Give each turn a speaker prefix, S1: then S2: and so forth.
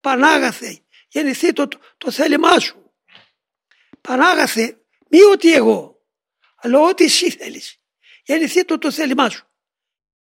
S1: Πανάγαθε, γεννηθεί το, το θέλημά σου. Πανάγαθε, μη ότι εγώ, αλλά ό,τι εσύ θέλεις. Γεννηθεί το, το θέλημά σου.